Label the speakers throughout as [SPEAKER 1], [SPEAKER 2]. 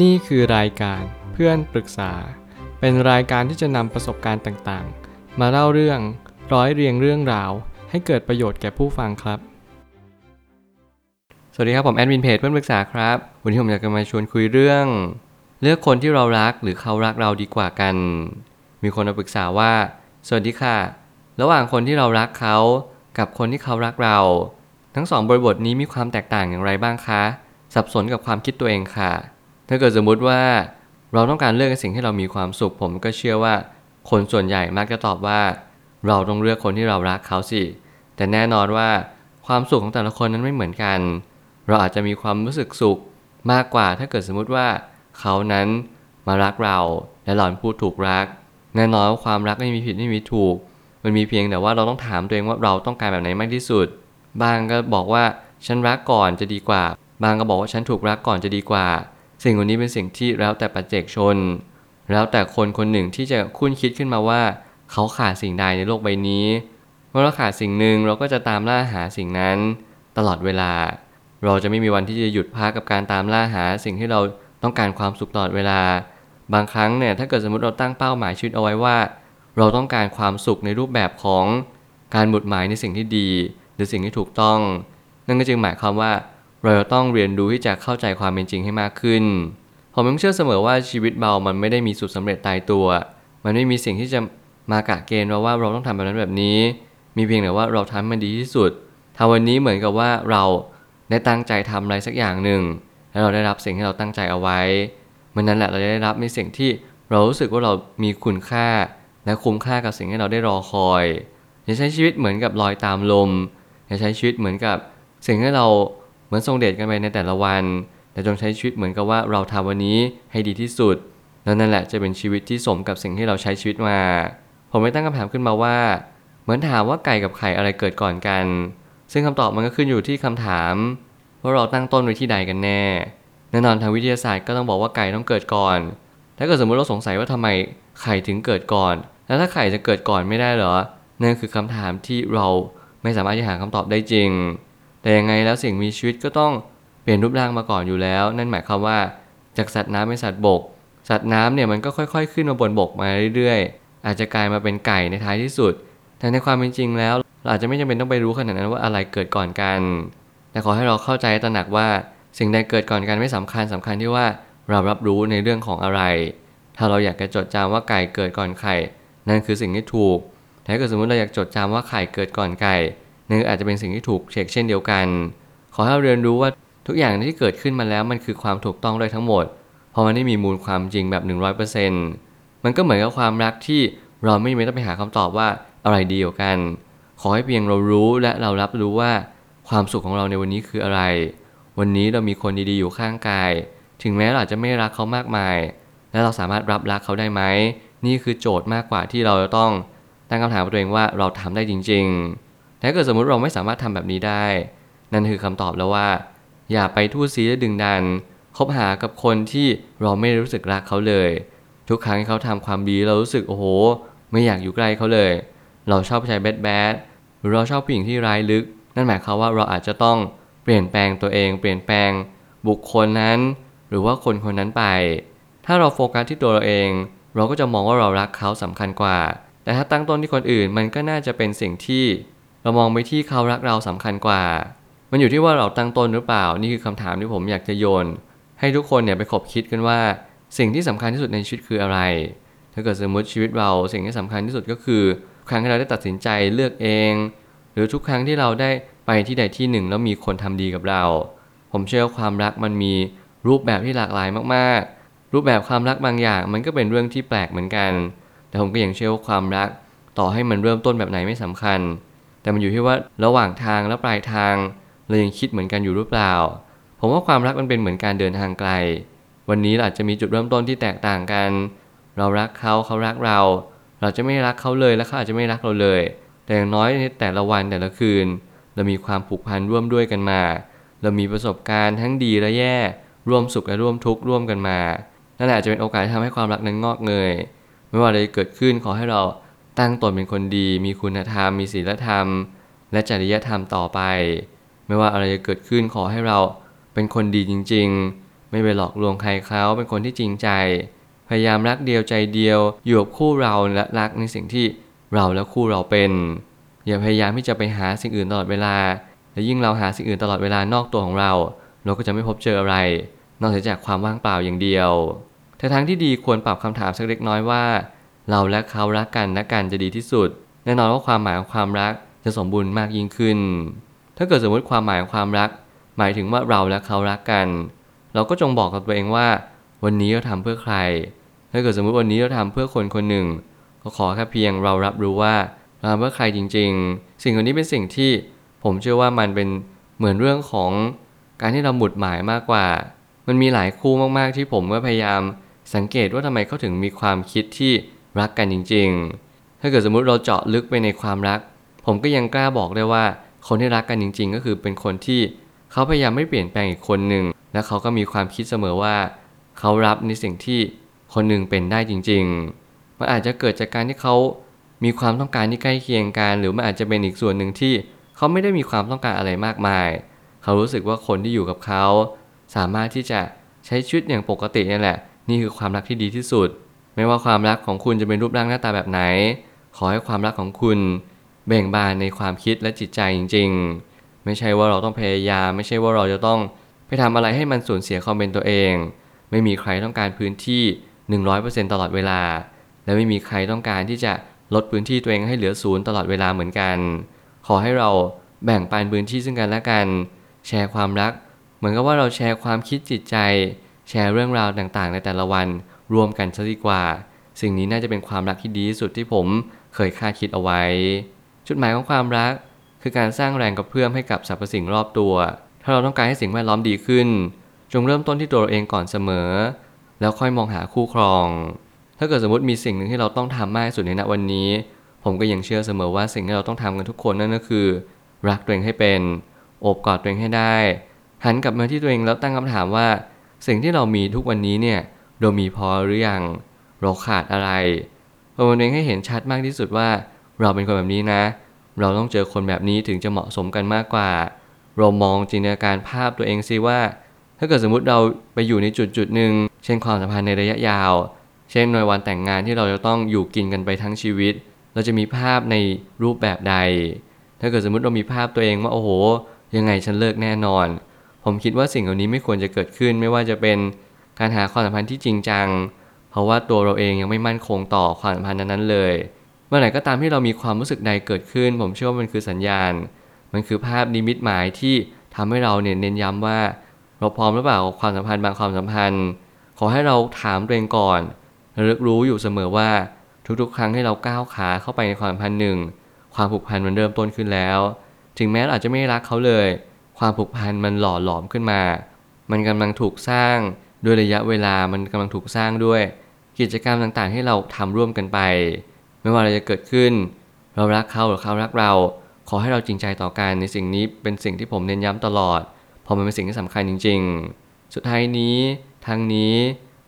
[SPEAKER 1] นี่คือรายการเพื่อนปรึกษา เป็นรายการที่จะนำประสบการณ์ต่างๆ มาเล่าเรื่องร้อยเรียงเรื่องราว ให้เกิดประโยชน์แก่ผู้ฟังครับ สวัสดีครับผมแอดมินเพจเพื่อนปรึกษาครับ วันนี้ผมอยากจะมาชวนคุยเรื่อง เลือกคนที่เรารักหรือเขารักเราดีกว่ากัน มีคนมาปรึกษาว่า สวัสดีค่ะ ระหว่างคนที่เรารักเขากับคนที่เขารักเรา ทั้งสองบริบทนี้มีความแตกต่างอย่างไรบ้างคะ สับสนกับความคิดตัวเองค่ะ ถ้าเกิดสมมุติว่าเราต้องการเลือกสิ่งที่เรามีความสุข ผมก็เชื่อว่า คนส่วนใหญ่มักจะตอบว่า เราต้องเลือกคนที่เรารักเขาสิ แต่แน่นอนว่าความสุขของแต่ละคนนั้นไม่เหมือนกัน เราอาจจะมีความรู้สึกสุขมากกว่าถ้าเกิดสมมุติว่า เขานั้นมารักเราและเราเป็นผู้ถูกรัก แน่นอนว่าความรักไม่มีผิดไม่มีถูก มันมีเพียงแต่ว่าเราต้องถามตัวเองว่าเราต้องการแบบไหนมากที่สุด บางก็บอกว่าฉันรักก่อนจะดีกว่า บางก็บอกว่าฉันถูกรักก่อนจะดีกว่า สิ่งเหล่านี้เป็นสิ่งที่แล้วแต่ปัจเจกชน แล้วแต่คนคนหนึ่งที่จะคุ้นคิดขึ้นมาว่า เขาขาดสิ่งใดในโลกใบนี้ เมื่อเราขาดสิ่งหนึ่งเราก็จะตามล่าหาสิ่งนั้น ตลอดเวลา เราจะไม่มีวันที่จะหยุดพักกับการตามล่าหาสิ่งที่เราต้องการความสุขตลอดเวลา บางครั้งเนี่ยถ้าเกิดสมมติเราตั้งเป้าหมายชีวิตเอาไว้ว่า เราต้องการความสุขในรูปแบบของการหมุดหมายในสิ่งที่ดี หรือสิ่งที่ถูกต้อง นั่นก็จึงหมายความว่า เราจะต้องเรียนรู้ที่จะเข้าใจความเป็นจริงให้มากขึ้น ผมยังเชื่อเสมอว่าชีวิตเรามันไม่ได้มีสูตรสำเร็จตายตัว มันไม่มีสิ่งที่จะมากะเกณฑ์เราว่าเราต้องทำแบบนั้นแบบนี้ มีเพียงแต่ว่าเราทำมันดีที่สุดถ้าวันนี้เหมือนกับว่าเราได้ตั้งใจทำอะไรสักอย่างหนึ่ง แล้วเราได้รับสิ่งที่เราตั้งใจเอาไว้มันนั้นแหละเราจะได้รับในสิ่งที่เรารู้สึกว่าเรามีคุณค่า และคุ้มค่ากับสิ่งที่เราได้รอคอยอย่าใช้ชีวิตเหมือนกับลอยตามลมอย่าใช้ชีวิตเหมือนกับสิ่งที่เรา มือนทรงเดชกันไปในแต่ละวันแต่จงใช้ชีวิตเหมือนกับว่าเราทำวันนี้ให้ดีที่สุดแล้วนั่นแหละจะเป็นชีวิตที่สมกับสิ่งที่เราใช้ชีวิตมา ผมไม่ตั้งคำถามขึ้นมาว่า เหมือนถามว่าไก่กับไข่อะไรเกิดก่อนกัน ซึ่งคำตอบมันก็ขึ้นอยู่ที่คำถาม ว่าเราตั้งต้นไว้ที่ใดกันแน่แน่นอนทางวิทยาศาสตร์ก็ต้องบอกว่าไก่ต้องเกิดก่อน ถ้าเกิดสมมติเราสงสัยว่าทำไมไข่ถึงเกิดก่อน แล้วถ้าไข่จะเกิดก่อนไม่ได้เหรอนั่นคือคำถามที่เราไม่สามารถจะหาคำตอบได้จริง แต่ยังไงแล้วสิ่งมีชีวิตก็ต้องเปลี่ยนรูปร่างมาก่อนอยู่แล้ว นั่นหมายความว่าจากสัตว์น้ำเป็นสัตว์บก สัตว์น้ำเนี่ยมันก็ค่อย ๆ ขึ้นมาบนบกมาเรื่อยๆ อาจจะกลายมาเป็นไก่ในท้ายที่สุด แต่ในความเป็นจริงแล้วเราอาจจะไม่จำเป็นต้องไปรู้ขนาดนั้นว่าอะไรเกิดก่อนกัน แต่ขอให้เราเข้าใจตระหนักว่าสิ่งใดเกิดก่อนกันไม่สำคัญสำคัญที่ว่าเรารับรู้ในเรื่องของอะไร ถ้าเราอยากจะจดจำว่าไก่เกิดก่อนไข่ นั่นคือสิ่งที่ถูกแต่ถ้าเกิดสมมติเราอยากจดจำว่าไข่เกิดก่อนไก่ นั่นอาจจะเป็นสิ่งที่ถูกเช็คเช่นเดียวกัน ขอให้เรียนรู้ว่าทุกอย่างที่เกิดขึ้นมาแล้วมันคือความถูกต้องด้วยทั้งหมด เพราะมันไม่มีมูลความจริงแบบ 100%มันก็เหมือนกับความรักที่เราไม่จำเป็นต้องไปหาคำตอบว่าอะไรดีกว่ากัน ขอให้เพียงเรารู้และเรารับรู้ว่าความสุขของเราในวันนี้คืออะไร วันนี้เรามีคนดีๆอยู่ข้างกาย ถึงแม้เราอาจจะไม่รักเขามากมาย และเราสามารถรับรักเขาได้ไหม นี่คือโจทย์มากกว่าที่เราจะต้องตั้งคำถามกับตัวเองว่าเราทำได้จริง ๆ ถ้าเกิดสมมุติเราไม่สามารถทำแบบนี้ได้ นั่นคือคำตอบแล้วว่า อย่าไปทู่ซีและดึงดัน คบหากับคนที่เราไม่รู้สึกรักเขาเลย ทุกครั้งที่เขาทำความดีเรารู้สึกโอ้โห ไม่อยากอยู่ใกล้เขาเลย เราชอบผู้ชายแบดแบดหรือเราชอบผู้หญิงที่ร้ายลึก นั่นหมายความว่าเราอาจจะต้องเปลี่ยนแปลงตัวเอง เปลี่ยนแปลง บุคคลนั้น หรือว่าคนคนนั้นไป ถ้าเราโฟกัสที่ตัวเราเอง เราก็จะมองว่าเรารักเขาสำคัญกว่า แต่ถ้าตั้งต้นที่คนอื่นมันก็น่าจะเป็นสิ่งที่ เรามองไปที่เขารักเราสำคัญกว่า มันอยู่ที่ว่าเราตั้งต้นหรือเปล่า นี่คือคำถามที่ผมอยากจะโยน ให้ทุกคนเนี่ยไปคบคิดกันว่า สิ่งที่สำคัญที่สุดในชีวิตคืออะไร ถ้าเกิดสมมติชีวิตเราสิ่งที่สำคัญที่สุดก็คือ ครั้งที่เราได้ตัดสินใจเลือกเอง หรือทุกครั้งที่เราได้ไปที่ใดที่หนึ่งแล้วมีคนทำดีกับเรา ผมเชื่อว่าความรักมันมีรูปแบบที่หลากหลายมากๆ รูปแบบความรักบางอย่าง มันก็เป็นเรื่องที่แปลกเหมือนกัน แต่ผมก็ยังเชื่อว่าความรัก ต่อให้มันเริ่มต้นแบบไหนไม่สำคัญ แต่มันอยู่ที่ว่าระหว่างทางและปลายทาง เรายังคิดเหมือนกันอยู่หรือเปล่า ผมว่าความรักมันเป็นเหมือนการเดินทางไกล วันนี้เราอาจจะมีจุดเริ่มต้นที่แตกต่างกัน เรารักเขาเขารักเรา เราจะไม่รักเขาเลยและเขาอาจจะไม่รักเราเลย แต่อย่างน้อยในแต่ละวันแต่ละคืน เรามีความผูกพันร่วมด้วยกันมา เรามีประสบการณ์ทั้งดีและแย่ร่วมสุขและร่วมทุกข์ร่วมกันมานั่นแหละจะเป็นโอกาสที่ทำให้ความรักนั้นงอกเงย ไม่ว่าอะไรจะเกิดขึ้นขอให้เรา ตั้งตนเป็นคนดี มีคุณธรรม มีศีลธรรม และจริยธรรมต่อไป ไม่ว่าอะไรจะเกิดขึ้นขอให้เราเป็นคนดีจริง ๆ ไม่ไปหลอกลวงใครเขาเป็นคนที่จริงใจ พยายามรักเดียวใจเดียว อยู่กับคู่เราและรักในสิ่งที่เราและคู่เราเป็น อย่าพยายามที่จะไปหาสิ่งอื่นตลอดเวลา และยิ่งเราหาสิ่งอื่นตลอดเวลานอกตัวของเรา เราก็จะไม่พบเจออะไร นอกจากความว่างเปล่าอย่างเดียวแต่ทางที่ดีควรปรับคำถามสักเล็กน้อยว่า เราและเขารักกันและกันจะดีที่สุด แน่นอนว่าความหมายของความรักจะสมบูรณ์มากยิ่งขึ้น ถ้าเกิดสมมติความหมายของความรัก หมายถึงว่าเราและเขารักกัน เราก็จงบอกกับตัวเองว่า วันนี้เราทำเพื่อใคร ถ้าเกิดสมมติวันนี้เราทำเพื่อคนคนหนึ่ง ก็ขอแค่เพียงเรารับรู้ว่าเราทำเพื่อใครจริง ๆ สิ่งเหล่านี้เป็นสิ่งที่ผมเชื่อว่ามันเป็นเหมือนเรื่องของการที่เราหมุดหมายมากกว่า มันมีหลายคู่มากๆที่ผมก็พยายามสังเกตว่าทำไมเขาถึงมีความคิดที่ รักกันจริง ๆ ถ้าเกิดสมมุติเราเจาะลึกไปในความรัก ผมก็ยังกล้าบอกได้ว่าคนที่รักกันจริง ๆ ก็คือเป็นคนที่เขาพยายามไม่เปลี่ยนแปลงอีกคนหนึ่งและเขาก็มีความคิดเสมอว่า เขารับในสิ่งที่คนหนึ่งเป็นได้จริง ๆ มันอาจจะเกิดจากการที่เขามีความต้องการที่ใกล้เคียงกัน หรือมันอาจจะเป็นอีกส่วนหนึ่งที่เขาไม่ได้มีความต้องการอะไรมากมาย เขารู้สึกว่าคนที่อยู่กับเขา สามารถที่จะใช้ชีวิตอย่างปกตินี่แหละ นี่คือความรักที่ดีที่สุด ไม่ว่าความรักของคุณจะเป็นรูปร่างหน้าตาแบบไหน ขอให้ความรักของคุณเบ่งบานในความคิดและจิตใจจริง ๆ ไม่ใช่ว่าเราต้องพยายาม ไม่ใช่ว่าเราจะต้องไปทำอะไรให้มันสูญเสียความเป็นตัวเอง ไม่มีใครต้องการพื้นที่ 100%ตลอดเวลา และไม่มีใครต้องการที่จะลดพื้นที่ตัวเองให้เหลือศูนย์ตลอดเวลาเหมือนกัน ขอให้เราแบ่งปันพื้นที่ซึ่งกันและกัน แชร์ความรัก เหมือนกับว่าเราแชร์ความคิดจิตใจ แชร์เรื่องราวต่างๆ ในแต่ละวัน รวมกันซะดีกว่า สิ่งนี้น่าจะเป็นความรักที่ดีที่สุดที่ผมเคยคาดคิดเอาไว้ จุดหมายของความรัก คือการสร้างแรงกระเพื่อมให้กับสรรพสิ่งรอบตัว ถ้าเราต้องการให้สิ่งแวดล้อมดีขึ้น จงเริ่มต้นที่ตัวเราเองก่อนเสมอ แล้วค่อยมองหาคู่ครอง ถ้าเกิดสมมติมีสิ่งหนึ่งที่เราต้องทำมากที่สุดในณวันนี้ ผมก็ยังเชื่อเสมอว่าสิ่งที่เราต้องทำกันทุกคนนั่นก็คือ รักตัวเองให้เป็น โอบกอดตัวเองให้ได้ หันกลับมาที่ตัวเองแล้วตั้งคำถามว่า สิ่งที่เรามีทุกวันนี้เนี่ย เรามีพอหรือยังเราขาดอะไรประเมินตัวเองให้เห็นชัดมากที่สุดว่า เราเป็นคนแบบนี้นะ เราต้องเจอคนแบบนี้ถึงจะเหมาะสมกันมากกว่า เรามองจินตนาการภาพตัวเองซิว่า ถ้าเกิดสมมุติเราไปอยู่ในจุดจุดหนึ่งเช่นความสัมพันธ์ในระยะยาว เช่นในวันแต่งงานที่เราจะต้องอยู่กินกันไปทั้งชีวิต เราจะมีภาพในรูปแบบใด ถ้าเกิดสมมติเรามีภาพตัวเองว่าโอ้โห ยังไงฉันเลิกแน่นอน ผมคิดว่าสิ่งเหล่านี้ไม่ควรจะเกิดขึ้นไม่ว่าจะเป็น การหาความสัมพันธ์ที่จริงจัง เพราะว่าตัวเราเองยังไม่มั่นคงต่อความสัมพันธ์นั้นๆเลย เมื่อไหร่ก็ตามที่เรามีความรู้สึกใดเกิดขึ้น ผมเชื่อว่ามันคือสัญญาณ มันคือภาพนิมิตหมายที่ทำให้เราเนี่ยเน้นย้ำว่า เราพร้อมหรือเปล่าความสัมพันธ์บางความสัมพันธ์ ขอให้เราถามตัวเองก่อนระลึกรู้อยู่เสมอว่าทุกๆ ครั้งที่เราก้าวขาเข้าไปในความสัมพันธ์หนึ่ง ความผูกพันมันเริ่มต้นขึ้นแล้ว ถึงแม้เราอาจจะไม่รักเขาเลย ความผูกพันมันหล่อหลอมขึ้นมา มันกำลังถูกสร้าง ด้วยระยะเวลามันกำลังถูกสร้างด้วย กิจกรรมต่างๆ ที่เราทำร่วมกันไป ไม่ว่าอะไรจะเกิดขึ้น เรารักเขาหรือเขารักเรา ขอให้เราจริงใจต่อกันในสิ่งนี้เป็นสิ่งที่ผมเน้นย้ำตลอดเพราะมันเป็นสิ่งที่สำคัญจริง ๆ สุดท้ายนี้ทางนี้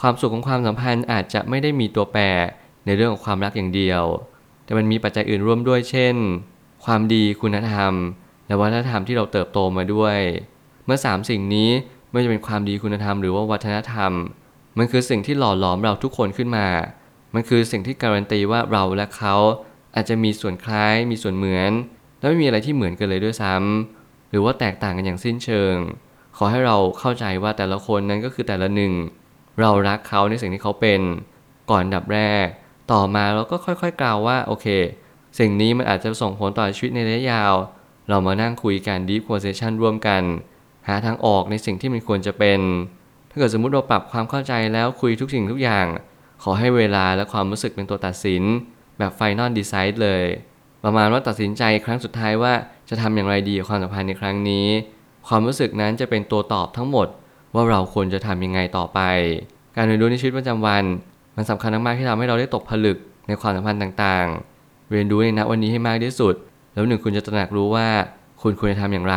[SPEAKER 1] ความสุขของความสัมพันธ์อาจจะไม่ได้มีตัวแปรในเรื่องของความรักอย่างเดียว แต่มันมีปัจจัยอื่นร่วมด้วยเช่น ความดีคุณธรรม และวัฒนธรรมที่เราเติบโตมาด้วย เมื่อ 3 สิ่งนี้ ไม่ว่าจะเป็นความดีคุณธรรมหรือว่าวัฒนธรรม มันคือสิ่งที่หล่อหลอมเราทุกคนขึ้นมา มันคือสิ่งที่การันตีว่าเราและเขาอาจจะมีส่วนคล้ายมีส่วนเหมือน และไม่มีอะไรที่เหมือนกันเลยด้วยซ้ำหรือว่าแตกต่างกันอย่างสิ้นเชิง ขอให้เราเข้าใจว่าแต่ละคนนั้นก็คือแต่ละหนึ่ง เรารักเขาในสิ่งที่เขาเป็น ก่อนดับแรก ต่อมาเราก็ค่อยๆกล่าวว่าโอเค สิ่งนี้มันอาจจะส่งผลต่อชีวิตในระยะยาว เรามานั่งคุยกัน deep conversation ร่วมกัน หาทางออกในสิ่งที่มันควรจะเป็น ถ้าเกิดสมมุติเราปรับความเข้าใจแล้วคุยทุกสิ่งทุกอย่าง ขอให้เวลาและความรู้สึกเป็นตัวตัดสิน แบบ final decide เลย ประมาณว่าตัดสินใจครั้งสุดท้ายว่าจะทำอย่างไรดีกับความสัมพันธ์ในครั้งนี้ ความรู้สึกนั้นจะเป็นตัวตอบทั้งหมด ว่าเราควรจะทำยังไงต่อไป การเรียนรู้ในชีวิตประจำวัน มันสำคัญมากๆที่ทำให้เราได้ตกผลึกในความสัมพันธ์ต่างๆ เรียนรู้ในณวันนี้ให้มากที่สุด แล้วหนึ่งคุณจะตระหนักรู้ว่าคุณควรจะทำอย่างไร